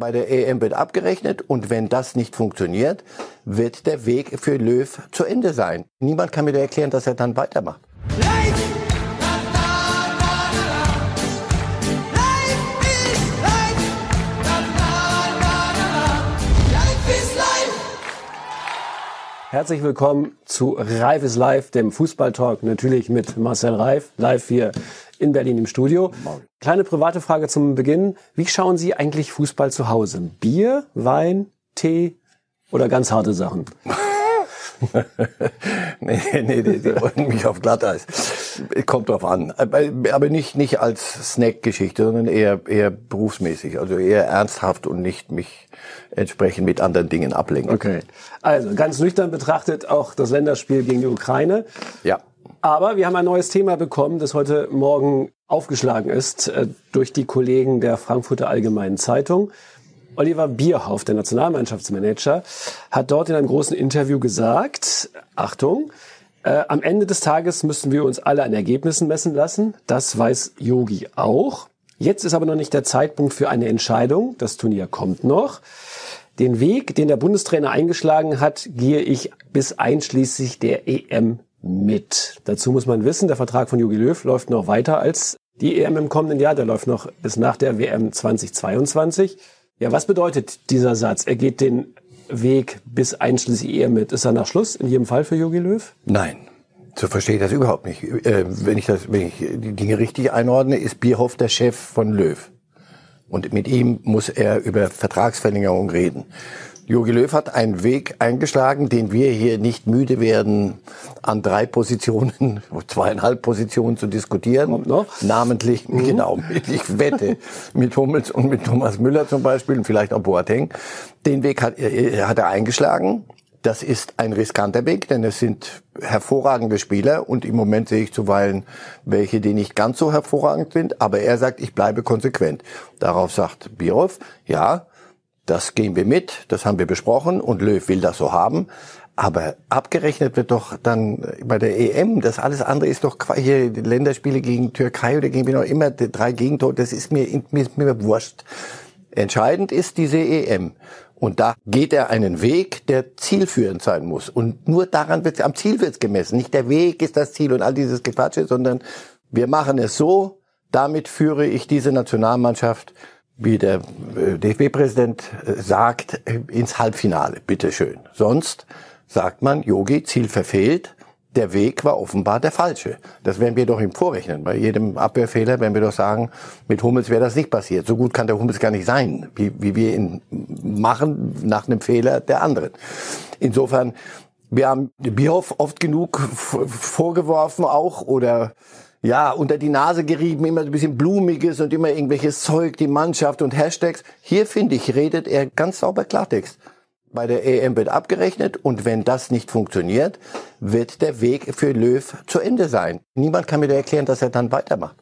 Bei der EM wird abgerechnet und wenn das nicht funktioniert, wird der Weg für Löw zu Ende sein. Niemand kann mir erklären, dass er dann weitermacht. Herzlich willkommen zu Reif ist live, dem Fußballtalk, natürlich mit Marcel Reif, live hier in Berlin im Studio. Kleine private Frage zum Beginn. Wie schauen Sie eigentlich Fußball zu Hause? Bier, Wein, Tee oder ganz harte Sachen? nee, nee, die, die wollen mich auf Glatteis. Kommt drauf an. Aber nicht, nicht als Snack-Geschichte, sondern eher, eher berufsmäßig. Also eher ernsthaft und nicht mich entsprechend mit anderen Dingen ablenken. Okay. Also ganz nüchtern betrachtet auch das Länderspiel gegen die Ukraine. Ja. Aber wir haben ein neues Thema bekommen, das heute Morgen aufgeschlagen ist äh, durch die Kollegen der Frankfurter Allgemeinen Zeitung. Oliver Bierhoff, der Nationalmannschaftsmanager, hat dort in einem großen Interview gesagt, Achtung, äh, am Ende des Tages müssen wir uns alle an Ergebnissen messen lassen. Das weiß Yogi auch. Jetzt ist aber noch nicht der Zeitpunkt für eine Entscheidung. Das Turnier kommt noch. Den Weg, den der Bundestrainer eingeschlagen hat, gehe ich bis einschließlich der EM mit. Dazu muss man wissen, der Vertrag von Jogi Löw läuft noch weiter als die EM im kommenden Jahr. Der läuft noch bis nach der WM 2022. Ja, was bedeutet dieser Satz? Er geht den Weg bis einschließlich EM mit. Ist er nach Schluss in jedem Fall für Jogi Löw? Nein. So verstehe ich das überhaupt nicht. Äh, wenn ich das, wenn ich die Dinge richtig einordne, ist Bierhoff der Chef von Löw. Und mit ihm muss er über Vertragsverlängerung reden. Jogi Löw hat einen Weg eingeschlagen, den wir hier nicht müde werden, an drei Positionen, zweieinhalb Positionen zu diskutieren. Kommt noch? Namentlich, mhm. genau, ich wette, mit Hummels und mit Thomas Müller zum Beispiel und vielleicht auch Boateng. Den Weg hat, hat er eingeschlagen. Das ist ein riskanter Weg, denn es sind hervorragende Spieler und im Moment sehe ich zuweilen welche, die nicht ganz so hervorragend sind, aber er sagt, ich bleibe konsequent. Darauf sagt Birov, ja, das gehen wir mit, das haben wir besprochen und Löw will das so haben. Aber abgerechnet wird doch dann bei der EM, das alles andere ist doch hier Länderspiele gegen Türkei oder gegen wen auch immer, drei Gegentore, das ist mir, mir, mir wurscht. Entscheidend ist diese EM. Und da geht er einen Weg, der zielführend sein muss. Und nur daran wird am Ziel wird's gemessen. Nicht der Weg ist das Ziel und all dieses Gequatsche, sondern wir machen es so, damit führe ich diese Nationalmannschaft, wie der äh, DFB-Präsident äh, sagt, äh, ins Halbfinale. Bitteschön. Sonst sagt man, Yogi, Ziel verfehlt, der Weg war offenbar der falsche. Das werden wir doch ihm vorrechnen. Bei jedem Abwehrfehler werden wir doch sagen, mit Hummels wäre das nicht passiert. So gut kann der Hummels gar nicht sein, wie, wie wir ihn machen nach einem Fehler der anderen. Insofern, wir haben Bierhoff oft genug vorgeworfen auch oder ja, unter die Nase gerieben, immer ein bisschen blumiges und immer irgendwelches Zeug, die Mannschaft und Hashtags. Hier finde ich, redet er ganz sauber Klartext. Bei der EM wird abgerechnet und wenn das nicht funktioniert, wird der Weg für Löw zu Ende sein. Niemand kann mir erklären, dass er dann weitermacht.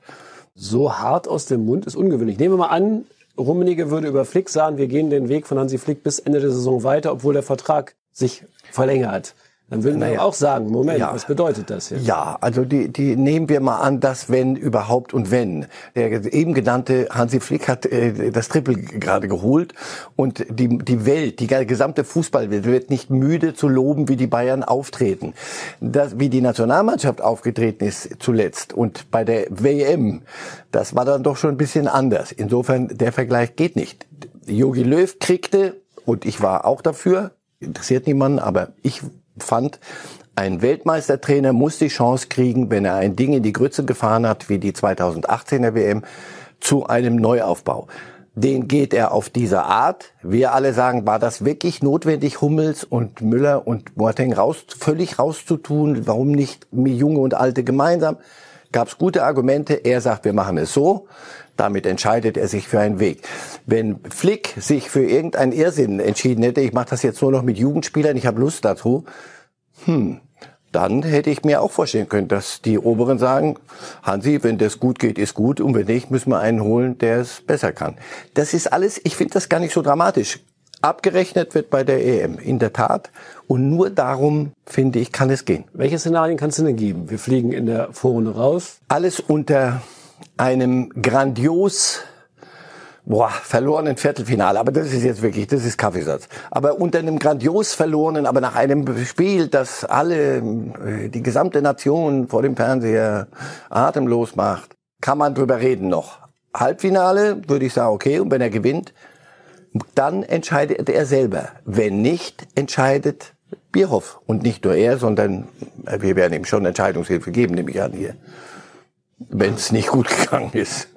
So hart aus dem Mund ist ungewöhnlich. Nehmen wir mal an, Rummenigge würde über Flick sagen, wir gehen den Weg von Hansi Flick bis Ende der Saison weiter, obwohl der Vertrag sich verlängert. Dann würden wir auch sagen, Moment, ja. was bedeutet das jetzt? Ja, also die, die nehmen wir mal an, dass wenn überhaupt und wenn. Der eben genannte Hansi Flick hat äh, das Triple gerade geholt und die, die Welt, die gesamte Fußballwelt wird nicht müde zu loben, wie die Bayern auftreten. Das, wie die Nationalmannschaft aufgetreten ist zuletzt und bei der WM, das war dann doch schon ein bisschen anders. Insofern, der Vergleich geht nicht. Jogi Löw kriegte, und ich war auch dafür, interessiert niemanden, aber ich fand, ein Weltmeistertrainer muss die Chance kriegen, wenn er ein Ding in die Grütze gefahren hat, wie die 2018er WM, zu einem Neuaufbau. Den geht er auf diese Art. Wir alle sagen, war das wirklich notwendig, Hummels und Müller und Boateng raus, völlig rauszutun? Warum nicht Junge und Alte gemeinsam? Gab es gute Argumente. Er sagt, wir machen es so. Damit entscheidet er sich für einen Weg. Wenn Flick sich für irgendeinen Irrsinn entschieden hätte, ich mache das jetzt nur noch mit Jugendspielern, ich habe Lust dazu, hm, dann hätte ich mir auch vorstellen können, dass die Oberen sagen, Hansi, wenn das gut geht, ist gut und wenn nicht, müssen wir einen holen, der es besser kann. Das ist alles, ich finde das gar nicht so dramatisch. Abgerechnet wird bei der EM, in der Tat. Und nur darum, finde ich, kann es gehen. Welche Szenarien kannst du denn geben? Wir fliegen in der Vorrunde raus. Alles unter einem grandios boah, verlorenen Viertelfinale, aber das ist jetzt wirklich, das ist Kaffeesatz. Aber unter einem grandios verlorenen, aber nach einem Spiel, das alle, äh, die gesamte Nation vor dem Fernseher atemlos macht, kann man drüber reden noch. Halbfinale würde ich sagen, okay, und wenn er gewinnt, dann entscheidet er selber. Wenn nicht, entscheidet Bierhoff. Und nicht nur er, sondern äh, wir werden ihm schon Entscheidungshilfe geben, nehme ich an hier. Wenn es nicht gut gegangen ist.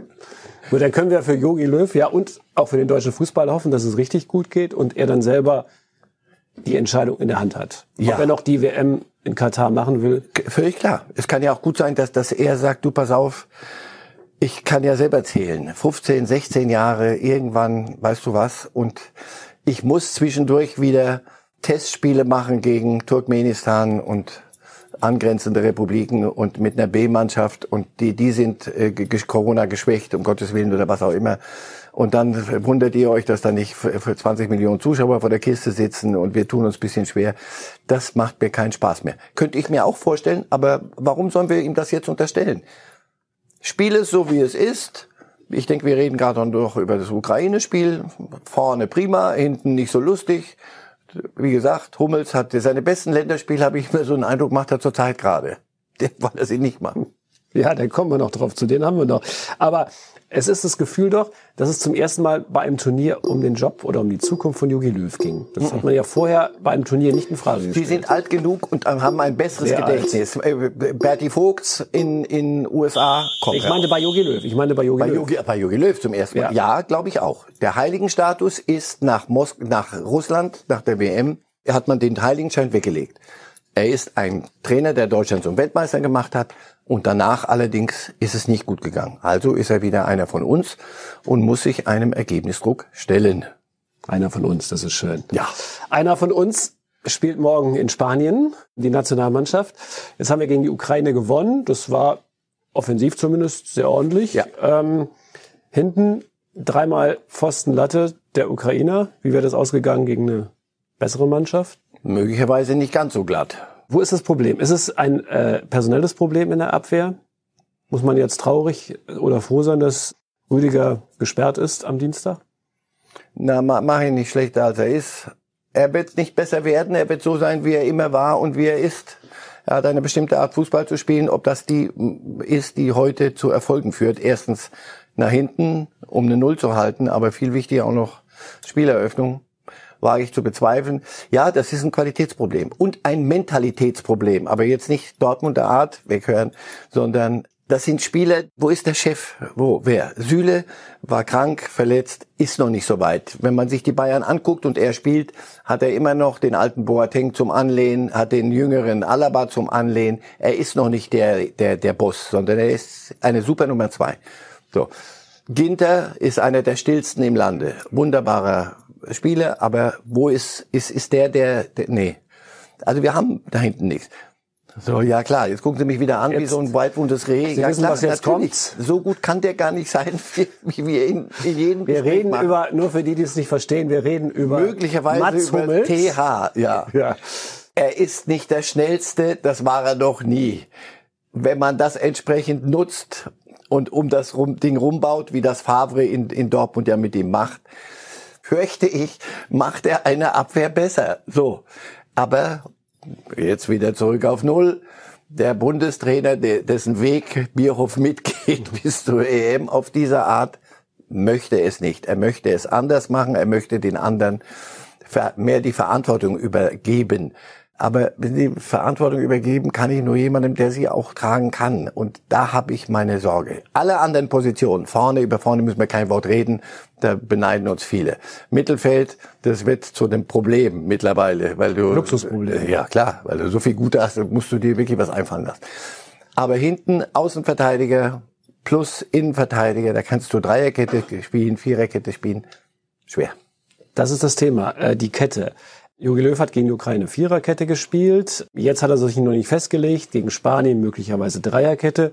Gut, dann können wir für Jogi Löw ja und auch für den deutschen Fußball hoffen, dass es richtig gut geht und er dann selber die Entscheidung in der Hand hat. Ja. Ob er noch die WM in Katar machen will. Völlig klar. Es kann ja auch gut sein, dass, dass er sagt, du pass auf, ich kann ja selber zählen. 15, 16 Jahre, irgendwann, weißt du was, und ich muss zwischendurch wieder Testspiele machen gegen Turkmenistan und angrenzende Republiken und mit einer B-Mannschaft und die, die sind äh, Corona geschwächt, um Gottes Willen oder was auch immer. Und dann wundert ihr euch, dass da nicht für 20 Millionen Zuschauer vor der Kiste sitzen und wir tun uns bisschen schwer. Das macht mir keinen Spaß mehr. Könnte ich mir auch vorstellen, aber warum sollen wir ihm das jetzt unterstellen? Spiel es so, wie es ist. Ich denke, wir reden gerade noch über das Ukraine-Spiel. Vorne prima, hinten nicht so lustig wie gesagt, Hummels hat seine besten Länderspiele, habe ich mir so einen Eindruck, macht er zurzeit gerade. Wollte er sie nicht machen. Ja, da kommen wir noch drauf, zu denen haben wir noch. Aber es ist das Gefühl doch, dass es zum ersten Mal bei einem Turnier um den Job oder um die Zukunft von Jogi Löw ging. Das hat man ja vorher bei einem Turnier nicht in Frage gestellt. Sie sind alt genug und haben ein besseres Sehr Gedächtnis. Alt. Äh, Bertie Vogts in in USA kommt. Ich meine bei Jogi Löw. Ich meine bei Jogi Löw. Jogi, bei Jogi Löw zum ersten Mal. Ja, ja glaube ich auch. Der Heiligenstatus ist nach Mos nach Russland, nach der WM, hat man den Heiligenschein weggelegt. Er ist ein Trainer, der Deutschland zum Weltmeister gemacht hat. Und danach allerdings ist es nicht gut gegangen. Also ist er wieder einer von uns und muss sich einem Ergebnisdruck stellen. Einer von uns, das ist schön. Ja. Einer von uns spielt morgen in Spanien, die Nationalmannschaft. Jetzt haben wir gegen die Ukraine gewonnen. Das war offensiv zumindest sehr ordentlich. Ja. Ähm, hinten dreimal Pfostenlatte der Ukrainer. Wie wäre das ausgegangen gegen eine bessere Mannschaft? Möglicherweise nicht ganz so glatt. Wo ist das Problem? Ist es ein äh, personelles Problem in der Abwehr? Muss man jetzt traurig oder froh sein, dass Rüdiger gesperrt ist am Dienstag? Na, mach ihn nicht schlechter, als er ist. Er wird nicht besser werden. Er wird so sein, wie er immer war und wie er ist. Er hat eine bestimmte Art Fußball zu spielen. Ob das die ist, die heute zu Erfolgen führt. Erstens nach hinten, um eine Null zu halten, aber viel wichtiger auch noch Spieleröffnung wage ich zu bezweifeln. Ja, das ist ein Qualitätsproblem und ein Mentalitätsproblem. Aber jetzt nicht Dortmunder Art weghören, sondern das sind Spieler, wo ist der Chef? Wo, wer? Süle war krank, verletzt, ist noch nicht so weit. Wenn man sich die Bayern anguckt und er spielt, hat er immer noch den alten Boateng zum Anlehnen, hat den jüngeren Alaba zum Anlehnen. Er ist noch nicht der, der, der Boss, sondern er ist eine super Nummer zwei. So. Ginter ist einer der stillsten im Lande. Wunderbarer Spiele, aber wo ist, ist, ist der, der, der, nee. Also wir haben da hinten nichts. So, ja klar, jetzt gucken Sie mich wieder an jetzt, wie so ein waldwundes Reh. Sie ja, wissen, klar, was jetzt kommt. So gut kann der gar nicht sein, wie, wie in, in jedem Wir Gespräch reden machen. über, nur für die, die es nicht verstehen, wir reden über Möglicherweise Mats über Hummels. TH, ja. ja. Er ist nicht der Schnellste, das war er noch nie. Wenn man das entsprechend nutzt und um das Ding rumbaut, wie das Favre in, in Dortmund ja mit ihm macht, fürchte ich, macht er eine Abwehr besser. So. Aber jetzt wieder zurück auf Null. Der Bundestrainer, dessen Weg Bierhoff mitgeht bis zur EM auf dieser Art, möchte es nicht. Er möchte es anders machen. Er möchte den anderen mehr die Verantwortung übergeben. Aber wenn die Verantwortung übergeben, kann ich nur jemandem, der sie auch tragen kann. Und da habe ich meine Sorge. Alle anderen Positionen, vorne, über vorne müssen wir kein Wort reden, da beneiden uns viele. Mittelfeld, das wird zu einem Problem mittlerweile, weil du... Luxusproblem. Ja, klar, weil du so viel Gute hast, musst du dir wirklich was einfallen lassen. Aber hinten Außenverteidiger plus Innenverteidiger, da kannst du Dreierkette spielen, Viererkette spielen. Schwer. Das ist das Thema, äh, die Kette. Jogi Löw hat gegen die Ukraine Viererkette gespielt. Jetzt hat er sich noch nicht festgelegt. Gegen Spanien möglicherweise Dreierkette.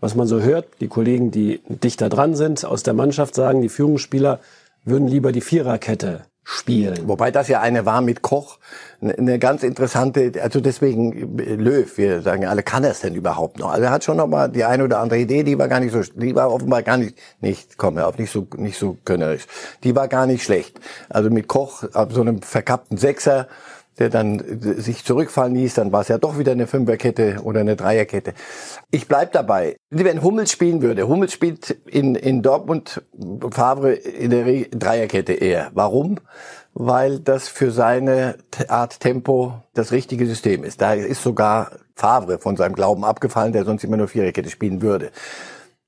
Was man so hört, die Kollegen, die dichter dran sind aus der Mannschaft, sagen, die Führungsspieler würden lieber die Viererkette spielen. Wobei das ja eine war mit Koch, eine ganz interessante, also deswegen Löw, wir sagen ja alle, kann er es denn überhaupt noch? Also er hat schon noch mal die eine oder andere Idee, die war gar nicht so, die war offenbar gar nicht, nicht, komm auf, nicht so, nicht so könnerisch. Die war gar nicht schlecht. Also mit Koch, ab so einem verkappten Sechser, der dann sich zurückfallen ließ, dann war es ja doch wieder eine Fünferkette oder eine Dreierkette. Ich bleib dabei. Wenn Hummels spielen würde, Hummels spielt in, in Dortmund, Favre in der Dreierkette eher. Warum? Weil das für seine Art Tempo das richtige System ist. Da ist sogar Favre von seinem Glauben abgefallen, der sonst immer nur Viererkette spielen würde.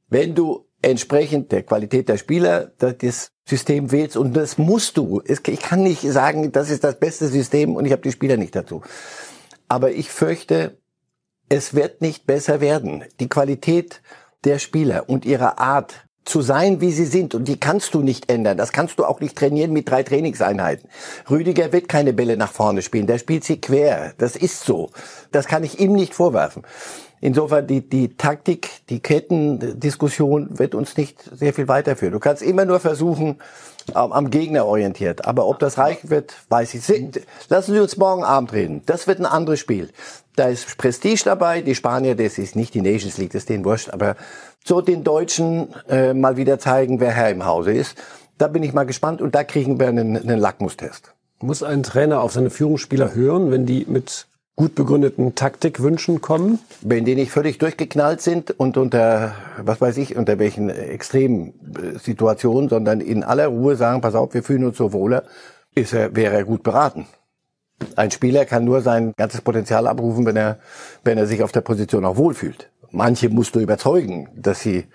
Wenn du entsprechend der Qualität der Spieler das System wählst und das musst du. Ich kann nicht sagen, das ist das beste System und ich habe die Spieler nicht dazu. Aber ich fürchte, es wird nicht besser werden. Die Qualität der Spieler und ihre Art zu sein, wie sie sind. Und die kannst du nicht ändern. Das kannst du auch nicht trainieren mit drei Trainingseinheiten. Rüdiger wird keine Bälle nach vorne spielen. Der spielt sie quer. Das ist so. Das kann ich ihm nicht vorwerfen. Insofern die, die Taktik, die Kettendiskussion wird uns nicht sehr viel weiterführen. Du kannst immer nur versuchen, am, am Gegner orientiert. Aber ob das reichen wird, weiß ich. Lassen Sie uns morgen Abend reden. Das wird ein anderes Spiel. Da ist Prestige dabei. Die Spanier, das ist nicht die Nations League, das ist denen wurscht. Aber so den Deutschen äh, mal wieder zeigen, wer Herr im Hause ist. Da bin ich mal gespannt und da kriegen wir einen, einen Lackmustest. Muss ein Trainer auf seine Führungsspieler hören, wenn die mit gut begründeten Taktikwünschen kommen? Wenn die nicht völlig durchgeknallt sind und unter, was weiß ich, unter welchen extremen äh, Situationen, sondern in aller Ruhe sagen, pass auf, wir fühlen uns so wohler, ist er, wäre er gut beraten. Ein Spieler kann nur sein ganzes Potenzial abrufen, wenn er, wenn er sich auf der Position auch wohlfühlt. Manche musst du überzeugen, dass sie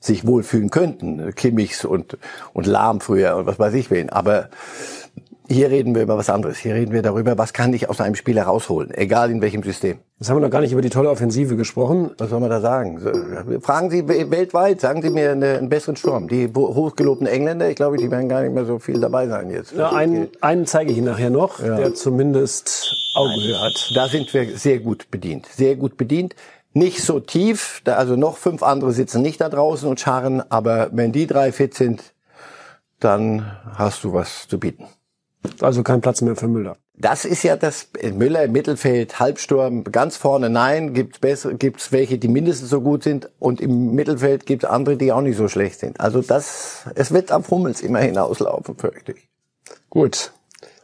sich wohlfühlen könnten. Kimmichs und, und Lahm früher und was weiß ich wen. Aber hier reden wir über was anderes. Hier reden wir darüber, was kann ich aus einem Spiel herausholen, egal in welchem System. Jetzt haben wir noch gar nicht über die tolle Offensive gesprochen. Was soll man da sagen? Fragen Sie weltweit, sagen Sie mir einen besseren Sturm. Die hochgelobten Engländer, ich glaube, die werden gar nicht mehr so viel dabei sein jetzt. Ja, einen, einen zeige ich Ihnen nachher noch, ja. der zumindest Augenhöhe hat. Da sind wir sehr gut bedient. Sehr gut bedient. Nicht so tief, da also noch fünf andere sitzen nicht da draußen und scharren, aber wenn die drei fit sind, dann hast du was zu bieten. Also kein Platz mehr für Müller. Das ist ja das Müller im Mittelfeld, Halbsturm, ganz vorne nein, bessere, gibt's welche, die mindestens so gut sind und im Mittelfeld gibt's andere, die auch nicht so schlecht sind. Also das, es wird am Hummels immer hinauslaufen, fürchte ich. Gut,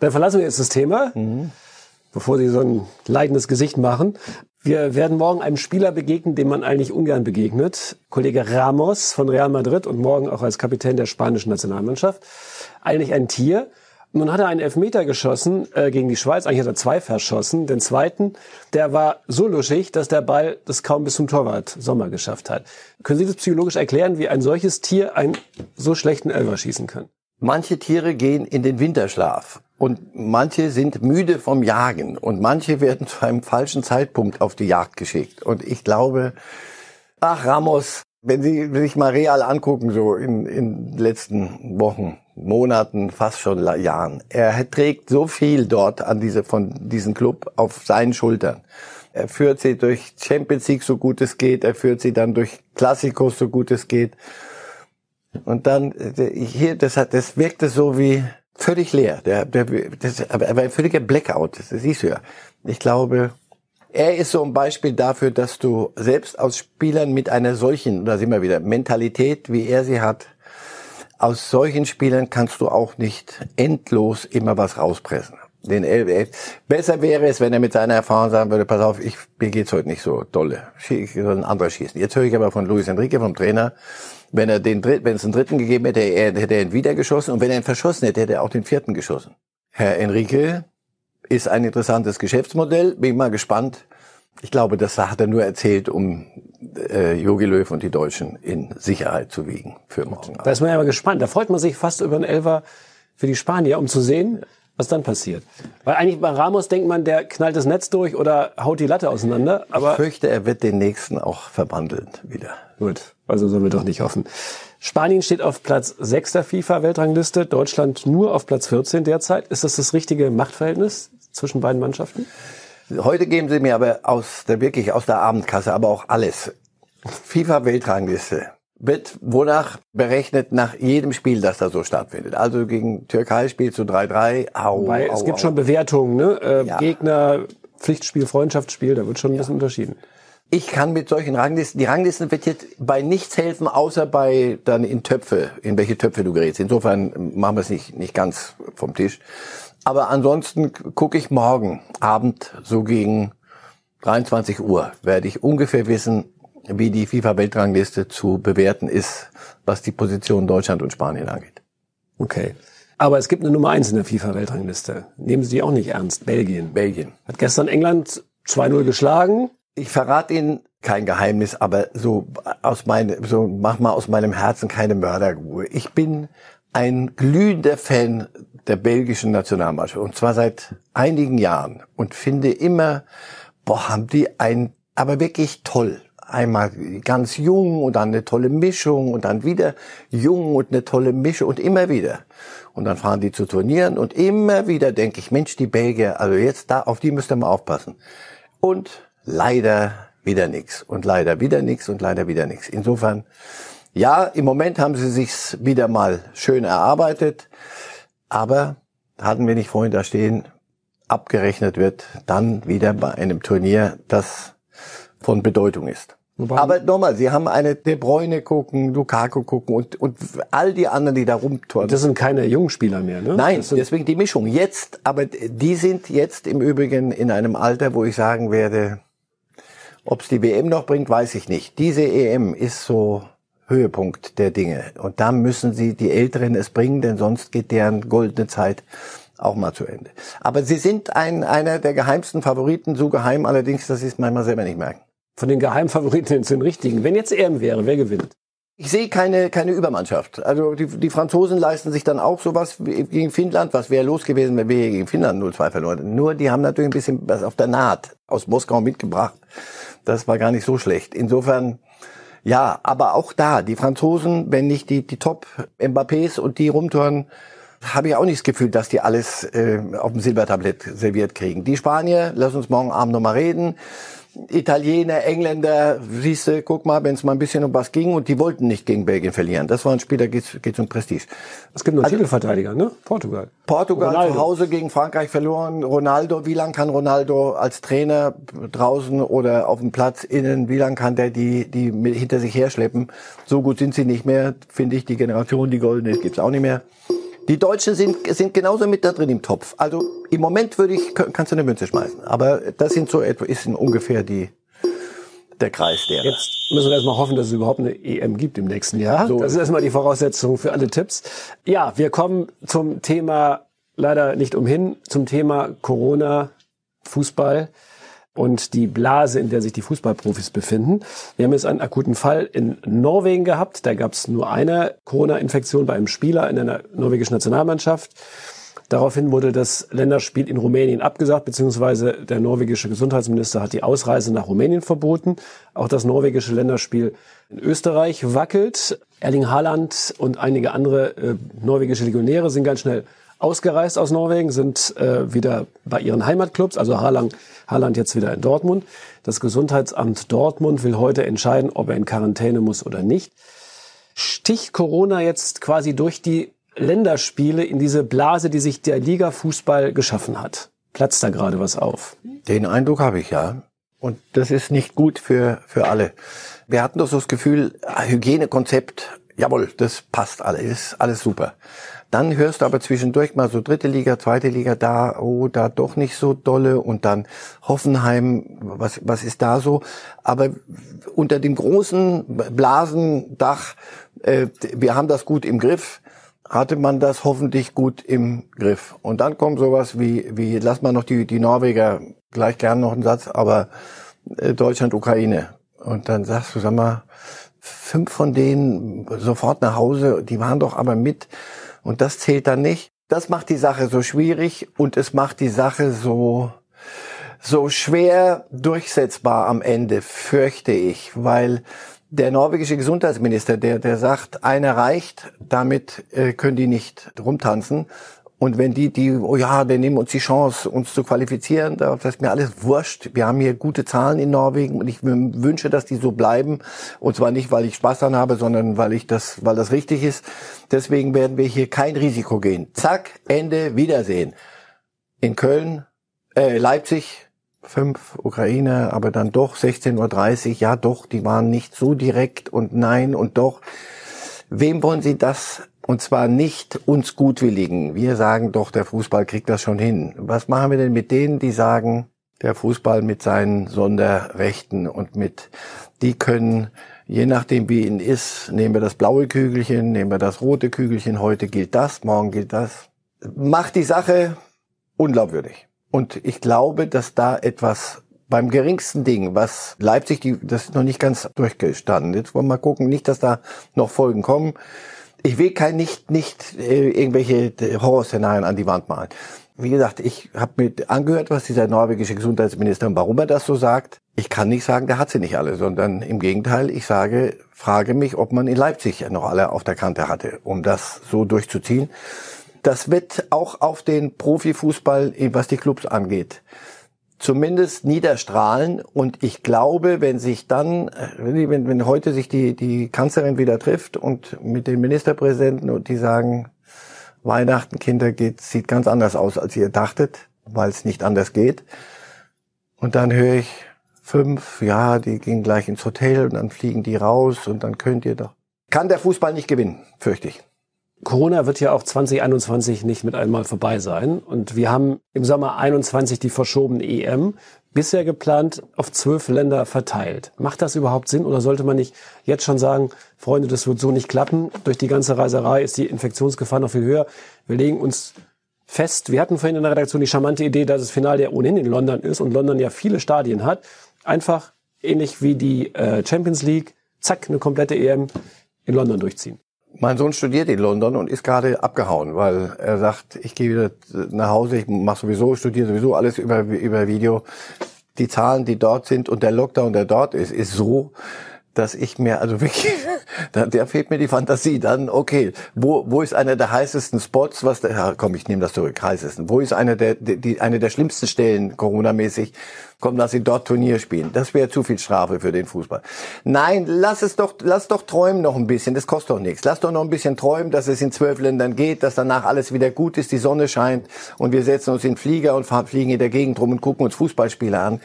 dann verlassen wir jetzt das Thema, mhm. bevor Sie so ein leidendes Gesicht machen. Wir werden morgen einem Spieler begegnen, dem man eigentlich ungern begegnet. Kollege Ramos von Real Madrid und morgen auch als Kapitän der spanischen Nationalmannschaft. Eigentlich ein Tier. Nun hat er einen Elfmeter geschossen äh, gegen die Schweiz. Eigentlich hat er zwei verschossen. Den zweiten, der war so luschig, dass der Ball das kaum bis zum Torwart Sommer geschafft hat. Können Sie das psychologisch erklären, wie ein solches Tier einen so schlechten Elfer schießen kann? Manche Tiere gehen in den Winterschlaf und manche sind müde vom Jagen und manche werden zu einem falschen Zeitpunkt auf die Jagd geschickt. Und ich glaube, ach Ramos, wenn Sie sich mal real angucken, so in, in den letzten Wochen, Monaten, fast schon Jahren. Er trägt so viel dort an diese, von diesem Club auf seinen Schultern. Er führt sie durch Champions League so gut es geht. Er führt sie dann durch Klassikos so gut es geht. Und dann, hier, das hat, das wirkte so wie völlig leer. Der, der, das, aber er ein völliger Blackout. Das siehst du ja. Ich glaube, er ist so ein Beispiel dafür, dass du selbst aus Spielern mit einer solchen, da sind wir wieder, Mentalität, wie er sie hat, aus solchen Spielern kannst du auch nicht endlos immer was rauspressen. Den, äh, besser wäre es, wenn er mit seiner Erfahrung sagen würde, pass auf, ich, mir geht's heute nicht so dolle. Ich soll ein anderer schießen. Jetzt höre ich aber von Luis Enrique, vom Trainer, wenn er den dritten, wenn es einen dritten gegeben hätte, hätte er ihn wieder geschossen und wenn er ihn verschossen hätte, hätte er auch den vierten geschossen. Herr Enrique ist ein interessantes Geschäftsmodell. Bin mal gespannt, ich glaube, das hat er nur erzählt, um äh, Jogi Löw und die Deutschen in Sicherheit zu wiegen für morgen. Da ist man ja mal gespannt. Da freut man sich fast über einen Elfer für die Spanier, um zu sehen, was dann passiert. Weil eigentlich bei Ramos denkt man, der knallt das Netz durch oder haut die Latte auseinander. Aber ich fürchte, er wird den nächsten auch verwandeln wieder. Gut, also sollen wir doch nicht hoffen. Spanien steht auf Platz 6 der FIFA-Weltrangliste, Deutschland nur auf Platz 14 derzeit. Ist das das richtige Machtverhältnis zwischen beiden Mannschaften? Heute geben Sie mir aber aus der wirklich aus der Abendkasse, aber auch alles. FIFA Weltrangliste. wird wonach berechnet nach jedem Spiel, das da so stattfindet. Also gegen Türkei spielt zu 3-3. Au, Wobei, au, es gibt au. schon Bewertungen, ne? Äh, ja. Gegner, Pflichtspiel, Freundschaftsspiel, da wird schon ein bisschen unterschieden. Ich kann mit solchen Ranglisten, die Ranglisten wird jetzt bei nichts helfen, außer bei dann in Töpfe, in welche Töpfe du gerätst. Insofern machen wir es nicht, nicht ganz vom Tisch. Aber ansonsten gucke ich morgen Abend so gegen 23 Uhr, werde ich ungefähr wissen, wie die FIFA-Weltrangliste zu bewerten ist, was die Position Deutschland und Spanien angeht. Okay. Aber es gibt eine Nummer eins in der FIFA-Weltrangliste. Nehmen Sie die auch nicht ernst. Belgien. Belgien. Hat gestern England 2-0 geschlagen. Ich verrate Ihnen kein Geheimnis, aber so aus meinem, so mach mal aus meinem Herzen keine Mörderruhe. Ich bin ein glühender Fan der belgischen Nationalmannschaft und zwar seit einigen Jahren und finde immer, boah, haben die ein, aber wirklich toll einmal ganz jung und dann eine tolle Mischung und dann wieder jung und eine tolle Mischung und immer wieder. Und dann fahren die zu Turnieren und immer wieder denke ich, Mensch, die Belgier, also jetzt da, auf die müsst ihr mal aufpassen. Und leider wieder nichts und leider wieder nichts und leider wieder nichts. Insofern, ja, im Moment haben sie sich's wieder mal schön erarbeitet, aber hatten wir nicht vorhin da stehen, abgerechnet wird dann wieder bei einem Turnier, das von Bedeutung ist. Wobei Aber nochmal, sie haben eine De Bruyne gucken, Lukaku gucken und, und all die anderen, die da rumtouren. Das sind keine Jungspieler mehr, ne? Nein, deswegen die Mischung. Jetzt, aber die sind jetzt im Übrigen in einem Alter, wo ich sagen werde, ob es die WM noch bringt, weiß ich nicht. Diese EM ist so Höhepunkt der Dinge. Und da müssen sie, die Älteren, es bringen, denn sonst geht deren goldene Zeit auch mal zu Ende. Aber sie sind ein, einer der geheimsten Favoriten, so geheim allerdings, dass sie es manchmal selber nicht merken von den Geheimfavoriten zu den richtigen. Wenn jetzt EM wäre, wer gewinnt? Ich sehe keine, keine Übermannschaft. Also die, die Franzosen leisten sich dann auch sowas gegen Finnland. Was wäre los gewesen, wenn wir gegen Finnland 0-2 verloren Nur die haben natürlich ein bisschen was auf der Naht aus Moskau mitgebracht. Das war gar nicht so schlecht. Insofern, ja, aber auch da, die Franzosen, wenn nicht die, die Top-Mbappés und die rumtouren, habe ich auch nicht das Gefühl, dass die alles äh, auf dem Silbertablett serviert kriegen. Die Spanier, lass uns morgen Abend nochmal reden. Italiener, Engländer, siehst du, guck mal, wenn es mal ein bisschen um was ging und die wollten nicht gegen Belgien verlieren. Das war ein Spiel, da geht's, geht's um Prestige. Es gibt nur also, Titelverteidiger, ne? Portugal. Portugal Ronaldo. zu Hause gegen Frankreich verloren. Ronaldo, wie lang kann Ronaldo als Trainer draußen oder auf dem Platz innen, wie lang kann der die, die hinter sich herschleppen? So gut sind sie nicht mehr, finde ich. Die Generation, die goldene, gibt's auch nicht mehr. Die Deutschen sind, sind genauso mit da drin im Topf. Also im Moment würde ich, kannst du eine Münze schmeißen. Aber das sind so etwa, ist ungefähr die, der Kreis der. Jetzt müssen wir erstmal hoffen, dass es überhaupt eine EM gibt im nächsten Jahr. So. Das ist erstmal die Voraussetzung für alle Tipps. Ja, wir kommen zum Thema leider nicht umhin, zum Thema Corona, Fußball und die Blase, in der sich die Fußballprofis befinden. Wir haben jetzt einen akuten Fall in Norwegen gehabt. Da gab es nur eine Corona-Infektion bei einem Spieler in einer norwegischen Nationalmannschaft. Daraufhin wurde das Länderspiel in Rumänien abgesagt, beziehungsweise der norwegische Gesundheitsminister hat die Ausreise nach Rumänien verboten. Auch das norwegische Länderspiel in Österreich wackelt. Erling Haaland und einige andere äh, norwegische Legionäre sind ganz schnell ausgereist aus Norwegen, sind äh, wieder bei ihren Heimatclubs, also Haaland, Haaland jetzt wieder in Dortmund. Das Gesundheitsamt Dortmund will heute entscheiden, ob er in Quarantäne muss oder nicht. Sticht Corona jetzt quasi durch die Länderspiele in diese Blase, die sich der Liga Fußball geschaffen hat? Platzt da gerade was auf? Den Eindruck habe ich ja. Und das ist nicht gut für, für alle. Wir hatten doch so das Gefühl, Hygienekonzept, jawohl, das passt alles, alles super. Dann hörst du aber zwischendurch mal so dritte Liga, zweite Liga, da, oh, da doch nicht so dolle und dann Hoffenheim, was, was ist da so? Aber unter dem großen Blasendach, äh, wir haben das gut im Griff, hatte man das hoffentlich gut im Griff. Und dann kommt sowas wie, wie lass mal noch die, die Norweger, gleich gern noch einen Satz, aber äh, Deutschland, Ukraine. Und dann sagst du, sag mal, fünf von denen sofort nach Hause, die waren doch aber mit und das zählt dann nicht. Das macht die Sache so schwierig und es macht die Sache so, so schwer durchsetzbar am Ende, fürchte ich, weil der norwegische Gesundheitsminister, der, der sagt, einer reicht, damit äh, können die nicht rumtanzen. Und wenn die, die, oh ja, wir nehmen uns die Chance, uns zu qualifizieren, das ist mir alles wurscht. Wir haben hier gute Zahlen in Norwegen und ich wünsche, dass die so bleiben. Und zwar nicht, weil ich Spaß daran habe, sondern weil ich das, weil das richtig ist. Deswegen werden wir hier kein Risiko gehen. Zack, Ende, Wiedersehen. In Köln, äh, Leipzig, fünf Ukraine, aber dann doch 16.30 Uhr, ja doch, die waren nicht so direkt und nein und doch. Wem wollen Sie das und zwar nicht uns Gutwilligen. Wir sagen doch, der Fußball kriegt das schon hin. Was machen wir denn mit denen, die sagen, der Fußball mit seinen Sonderrechten und mit, die können, je nachdem wie ihn ist, nehmen wir das blaue Kügelchen, nehmen wir das rote Kügelchen, heute gilt das, morgen gilt das. Macht die Sache unglaubwürdig. Und ich glaube, dass da etwas beim geringsten Ding, was Leipzig, die, das ist noch nicht ganz durchgestanden. Jetzt wollen wir mal gucken, nicht, dass da noch Folgen kommen ich will kein nicht nicht äh, irgendwelche Horrorszenarien an die Wand malen. Wie gesagt, ich habe mir angehört, was dieser norwegische Gesundheitsminister und warum er das so sagt. Ich kann nicht sagen, der hat sie nicht alle, sondern im Gegenteil, ich sage, frage mich, ob man in Leipzig noch alle auf der Kante hatte, um das so durchzuziehen. Das wird auch auf den Profifußball, was die Clubs angeht, zumindest niederstrahlen. Und ich glaube, wenn sich dann, wenn, wenn heute sich die, die Kanzlerin wieder trifft und mit den Ministerpräsidenten und die sagen, Weihnachten, Kinder, geht, sieht ganz anders aus, als ihr dachtet, weil es nicht anders geht. Und dann höre ich fünf, ja, die gehen gleich ins Hotel und dann fliegen die raus und dann könnt ihr doch. Kann der Fußball nicht gewinnen, fürchte ich. Corona wird ja auch 2021 nicht mit einmal vorbei sein. Und wir haben im Sommer 21 die verschobene EM bisher geplant auf zwölf Länder verteilt. Macht das überhaupt Sinn oder sollte man nicht jetzt schon sagen, Freunde, das wird so nicht klappen. Durch die ganze Reiserei ist die Infektionsgefahr noch viel höher. Wir legen uns fest. Wir hatten vorhin in der Redaktion die charmante Idee, dass das Finale ja ohnehin in London ist und London ja viele Stadien hat. Einfach ähnlich wie die äh, Champions League, zack, eine komplette EM in London durchziehen. Mein Sohn studiert in London und ist gerade abgehauen, weil er sagt, ich gehe wieder nach Hause, ich mache sowieso, studiere sowieso alles über, über Video. Die Zahlen, die dort sind und der Lockdown, der dort ist, ist so, dass ich mir, also wirklich, da, der fehlt mir die Fantasie. Dann, okay, wo, wo ist einer der heißesten Spots, was ja, komm, ich nehme das zurück, heißesten. Wo ist einer der, die, eine der schlimmsten Stellen, Corona-mäßig? Komm, lass sie dort Turnier spielen. Das wäre zu viel Strafe für den Fußball. Nein, lass es doch, lass doch träumen noch ein bisschen. Das kostet doch nichts. Lass doch noch ein bisschen träumen, dass es in zwölf Ländern geht, dass danach alles wieder gut ist, die Sonne scheint und wir setzen uns in Flieger und fliegen in der Gegend rum und gucken uns Fußballspiele an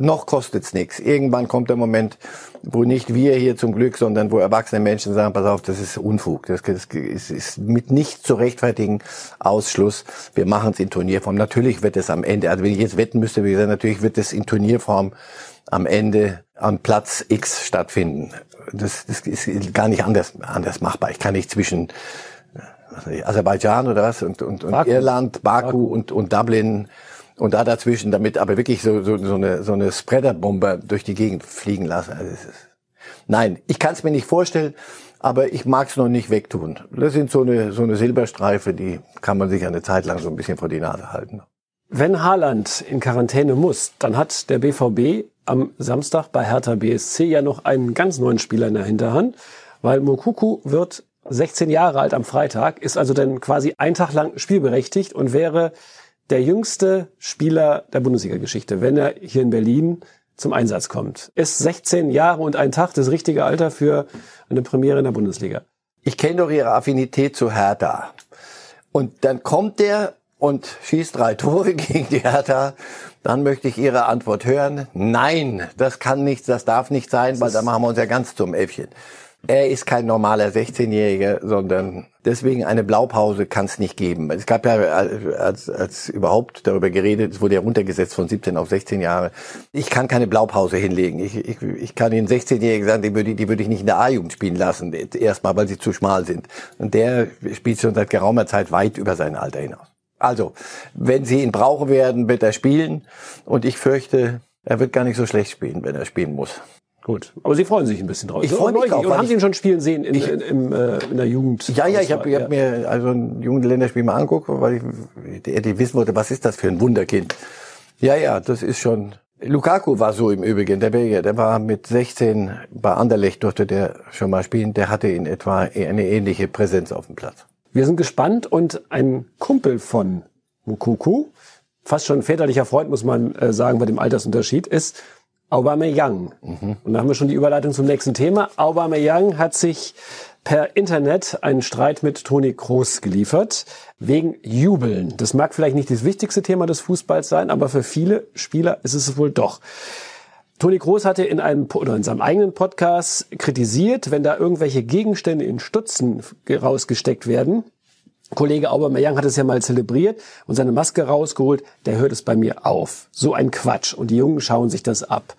noch kostet's nichts. Irgendwann kommt der Moment, wo nicht wir hier zum Glück, sondern wo erwachsene Menschen sagen, pass auf, das ist Unfug. Das ist mit nicht zu rechtfertigen Ausschluss. Wir machen es in Turnierform. Natürlich wird es am Ende, also wenn ich jetzt wetten müsste, wie gesagt, natürlich wird es in Turnierform am Ende am Platz X stattfinden. Das, das ist gar nicht anders, anders machbar. Ich kann nicht zwischen Aserbaidschan oder was und, und, und Baku. Irland, Baku, Baku, Und, und Dublin und da dazwischen, damit aber wirklich so, so, so eine, so eine Spreader-Bombe durch die Gegend fliegen lassen. Also ist, nein, ich kann es mir nicht vorstellen, aber ich mag es noch nicht wegtun. Das sind so eine, so eine Silberstreife, die kann man sich eine Zeit lang so ein bisschen vor die Nase halten. Wenn Haaland in Quarantäne muss, dann hat der BVB am Samstag bei Hertha BSC ja noch einen ganz neuen Spieler in der Hinterhand, weil Mokuku wird 16 Jahre alt am Freitag, ist also dann quasi ein Tag lang spielberechtigt und wäre der jüngste Spieler der Bundesliga-Geschichte, wenn er hier in Berlin zum Einsatz kommt. Ist 16 Jahre und ein Tag das richtige Alter für eine Premiere in der Bundesliga. Ich kenne doch Ihre Affinität zu Hertha. Und dann kommt der und schießt drei Tore gegen die Hertha. Dann möchte ich Ihre Antwort hören. Nein, das kann nicht, das darf nicht sein, weil da machen wir uns ja ganz zum Äffchen. Er ist kein normaler 16-Jähriger, sondern deswegen eine Blaupause kann es nicht geben. Es gab ja, als, als überhaupt darüber geredet, es wurde ja runtergesetzt von 17 auf 16 Jahre. Ich kann keine Blaupause hinlegen. Ich, ich, ich kann den 16-Jährigen sagen, die würde, die würde ich nicht in der A-Jugend spielen lassen. Erstmal, weil sie zu schmal sind. Und der spielt schon seit geraumer Zeit weit über sein Alter hinaus. Also, wenn sie ihn brauchen werden, wird er spielen. Und ich fürchte, er wird gar nicht so schlecht spielen, wenn er spielen muss. Gut, aber Sie freuen sich ein bisschen drauf. Ich freue mich drauf. Und haben Sie ihn schon spielen sehen in, ich, in, in, äh, in der Jugend? Ja, ja, ich habe ja. hab mir also ein Jugendländerspiel mal anguckt, weil ich die, die wissen wollte, was ist das für ein Wunderkind. Ja, ja, das ist schon. Lukaku war so im Übrigen, der Belgier, der war mit 16 bei Anderlecht durfte der schon mal spielen, der hatte in etwa eine ähnliche Präsenz auf dem Platz. Wir sind gespannt und ein Kumpel von Mukuku, fast schon väterlicher Freund, muss man äh, sagen, bei dem Altersunterschied, ist Aubameyang. Mhm. Und da haben wir schon die Überleitung zum nächsten Thema. Aubameyang hat sich per Internet einen Streit mit Toni Kroos geliefert, wegen Jubeln. Das mag vielleicht nicht das wichtigste Thema des Fußballs sein, aber für viele Spieler ist es wohl doch. Toni Kroos hatte in einem oder in seinem eigenen Podcast kritisiert, wenn da irgendwelche Gegenstände in Stutzen rausgesteckt werden. Kollege Aubameyang hat es ja mal zelebriert und seine Maske rausgeholt. Der hört es bei mir auf. So ein Quatsch. Und die Jungen schauen sich das ab.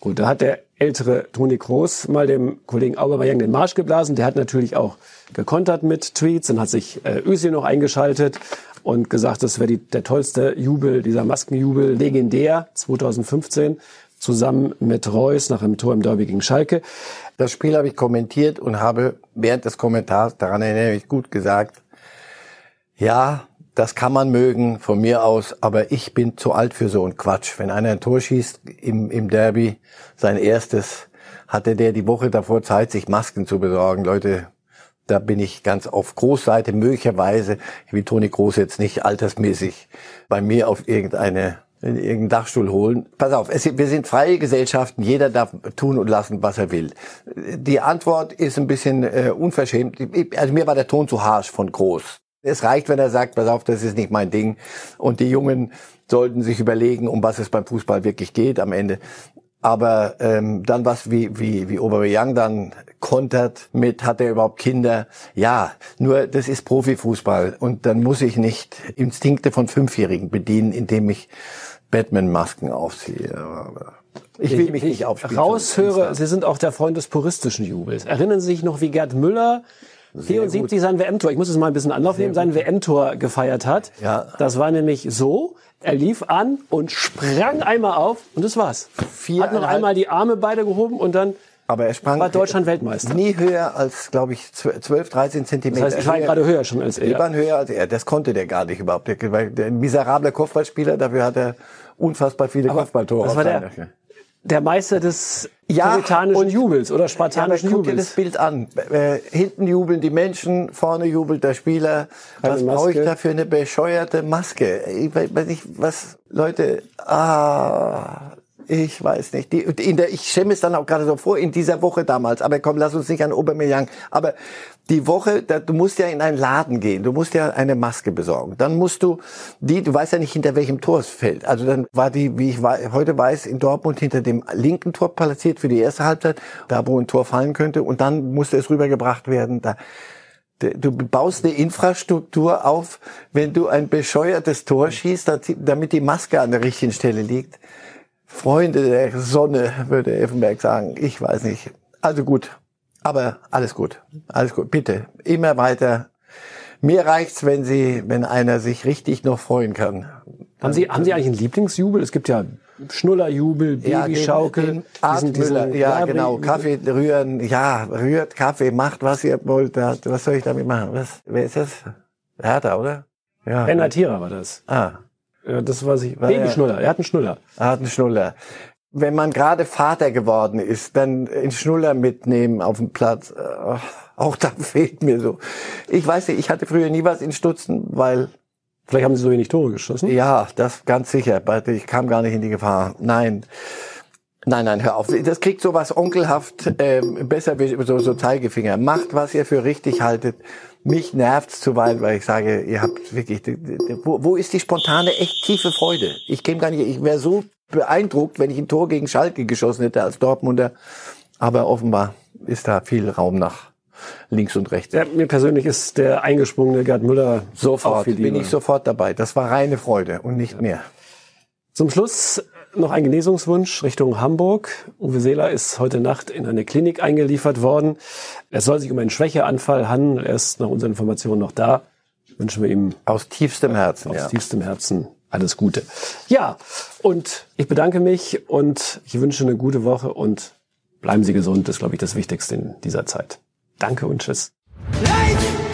Gut, da hat der ältere Toni Kroos mal dem Kollegen Aubameyang den Marsch geblasen. Der hat natürlich auch gekontert mit Tweets. Dann hat sich äh, Özil noch eingeschaltet und gesagt, das wäre der tollste Jubel, dieser Maskenjubel, legendär 2015 zusammen mit Reus nach einem Tor im Derby gegen Schalke. Das Spiel habe ich kommentiert und habe während des Kommentars, daran erinnere ich gut gesagt, ja, das kann man mögen von mir aus, aber ich bin zu alt für so einen Quatsch. Wenn einer ein Tor schießt im, im Derby, sein erstes, hatte der die Woche davor Zeit, sich Masken zu besorgen. Leute, da bin ich ganz auf Großseite. Möglicherweise, ich will Toni Groß jetzt nicht altersmäßig bei mir auf irgendeine in irgendeinen Dachstuhl holen. Pass auf, es, wir sind freie Gesellschaften, jeder darf tun und lassen, was er will. Die Antwort ist ein bisschen äh, unverschämt. Also mir war der Ton zu harsch von Groß. Es reicht, wenn er sagt, pass auf, das ist nicht mein Ding. Und die Jungen sollten sich überlegen, um was es beim Fußball wirklich geht am Ende. Aber ähm, dann was wie wie wie Aubameyang dann kontert mit, hat er überhaupt Kinder? Ja, nur das ist Profifußball und dann muss ich nicht Instinkte von Fünfjährigen bedienen, indem ich Batman-Masken aufziehe. Ich will mich ich, nicht aufspielen. Raushöre, Sie sind auch der Freund des puristischen Jubels. Erinnern Sie sich noch, wie Gerd Müller 74 sein WM-Tor, ich muss es mal ein bisschen Anlauf nehmen, sein WM-Tor gefeiert hat. Ja. Das war nämlich so, er lief an und sprang einmal auf und das war's. Vier hat noch einmal die Arme beide gehoben und dann aber er sprang war Deutschland Weltmeister. Nie höher als, glaube ich, 12, 13 Zentimeter. Das heißt, ich war gerade höher schon als er. Die waren höher als er. Das konnte der gar nicht überhaupt. Der, der miserabler Kopfballspieler, dafür hat er unfassbar viele Aber Kopfballtore. Das war der, der Meister des ja, puritanischen Jubels oder spartanischen ja, Jubels. Guck dir das Bild an. Äh, hinten jubeln die Menschen, vorne jubelt der Spieler. Was brauche ich da für eine bescheuerte Maske? Ich weiß nicht, was Leute. Ah, ich weiß nicht. Die, in der, ich mir es dann auch gerade so vor, in dieser Woche damals. Aber komm, lass uns nicht an Aubameyang. Aber die Woche, da, du musst ja in einen Laden gehen. Du musst ja eine Maske besorgen. Dann musst du die, du weißt ja nicht, hinter welchem Tor es fällt. Also dann war die, wie ich heute weiß, in Dortmund hinter dem linken Tor platziert für die erste Halbzeit. Da, wo ein Tor fallen könnte. Und dann musste es rübergebracht werden. Da, Du baust eine Infrastruktur auf, wenn du ein bescheuertes Tor schießt, damit die Maske an der richtigen Stelle liegt. Freunde der Sonne, würde Effenberg sagen. Ich weiß nicht. Also gut. Aber alles gut. Alles gut. Bitte. Immer weiter. Mir reicht's, wenn Sie, wenn einer sich richtig noch freuen kann. Haben Sie, haben Sie eigentlich einen Lieblingsjubel? Es gibt ja Schnullerjubel, Babyschaukel. Ja, den, den Müller, ja, genau. Kaffee rühren, ja, rührt Kaffee, macht was ihr wollt. Was soll ich damit machen? Was, wer ist das? Hertha, oder? Ja. Renatira war das. Ah. Ja, das weiß ich. Babyschnuller. Er hat einen Schnuller. Er hat einen Schnuller. Wenn man gerade Vater geworden ist, dann einen Schnuller mitnehmen auf dem Platz. Äh, auch da fehlt mir so. Ich weiß nicht, ich hatte früher nie was in Stutzen, weil Vielleicht haben Sie so wenig Tore geschossen? Ja, das ganz sicher. Ich kam gar nicht in die Gefahr. Nein. Nein, nein, hör auf. Das kriegt sowas onkelhaft, ähm, besser wie so, so Zeigefinger. Macht, was ihr für richtig haltet. Mich nervt's zuweilen, weil ich sage, ihr habt wirklich, wo, wo ist die spontane, echt tiefe Freude? Ich käme gar nicht, ich wäre so beeindruckt, wenn ich ein Tor gegen Schalke geschossen hätte als Dortmunder. Aber offenbar ist da viel Raum nach links und rechts. Ja, mir persönlich ist der eingesprungene Gerd Müller sofort bin ich sofort dabei. Das war reine Freude und nicht mehr. Zum Schluss noch ein Genesungswunsch Richtung Hamburg. Uwe Seeler ist heute Nacht in eine Klinik eingeliefert worden. Es soll sich um einen Schwächeanfall handeln. Er ist nach unseren Informationen noch da. Wünschen wir ihm aus tiefstem Herzen, aus ja. tiefstem Herzen alles Gute. Ja, und ich bedanke mich und ich wünsche eine gute Woche und bleiben Sie gesund. Das ist, glaube ich, das Wichtigste in dieser Zeit. Danke und tschüss. Lights